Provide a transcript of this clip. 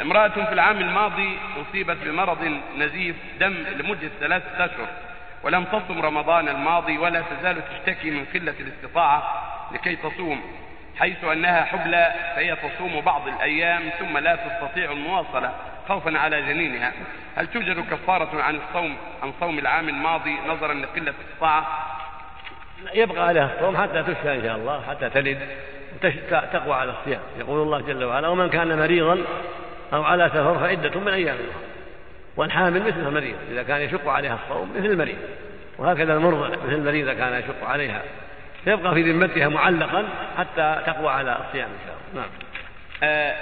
امرأة في العام الماضي أصيبت بمرض نزيف دم لمدة ثلاثة أشهر ولم تصم رمضان الماضي ولا تزال تشتكي من قلة الاستطاعة لكي تصوم حيث أنها حبلى فهي تصوم بعض الأيام ثم لا تستطيع المواصلة خوفا على جنينها. هل توجد كفارة عن الصوم عن صوم العام الماضي نظرا لقلة الاستطاعة؟ يبقى عليها الصوم حتى تشفى إن شاء الله حتى تلد تقوى على الصيام يقول الله جل وعلا ومن كان مريضا أو على سفر فعدة من أيام أخرى. والحامل مثل المريض إذا كان يشق عليها الصوم مثل المريض. وهكذا المرضع مثل المريض إذا كان يشق عليها. فيبقى في ذمتها معلقا حتى تقوى على الصيام إن شاء الله. نعم. آه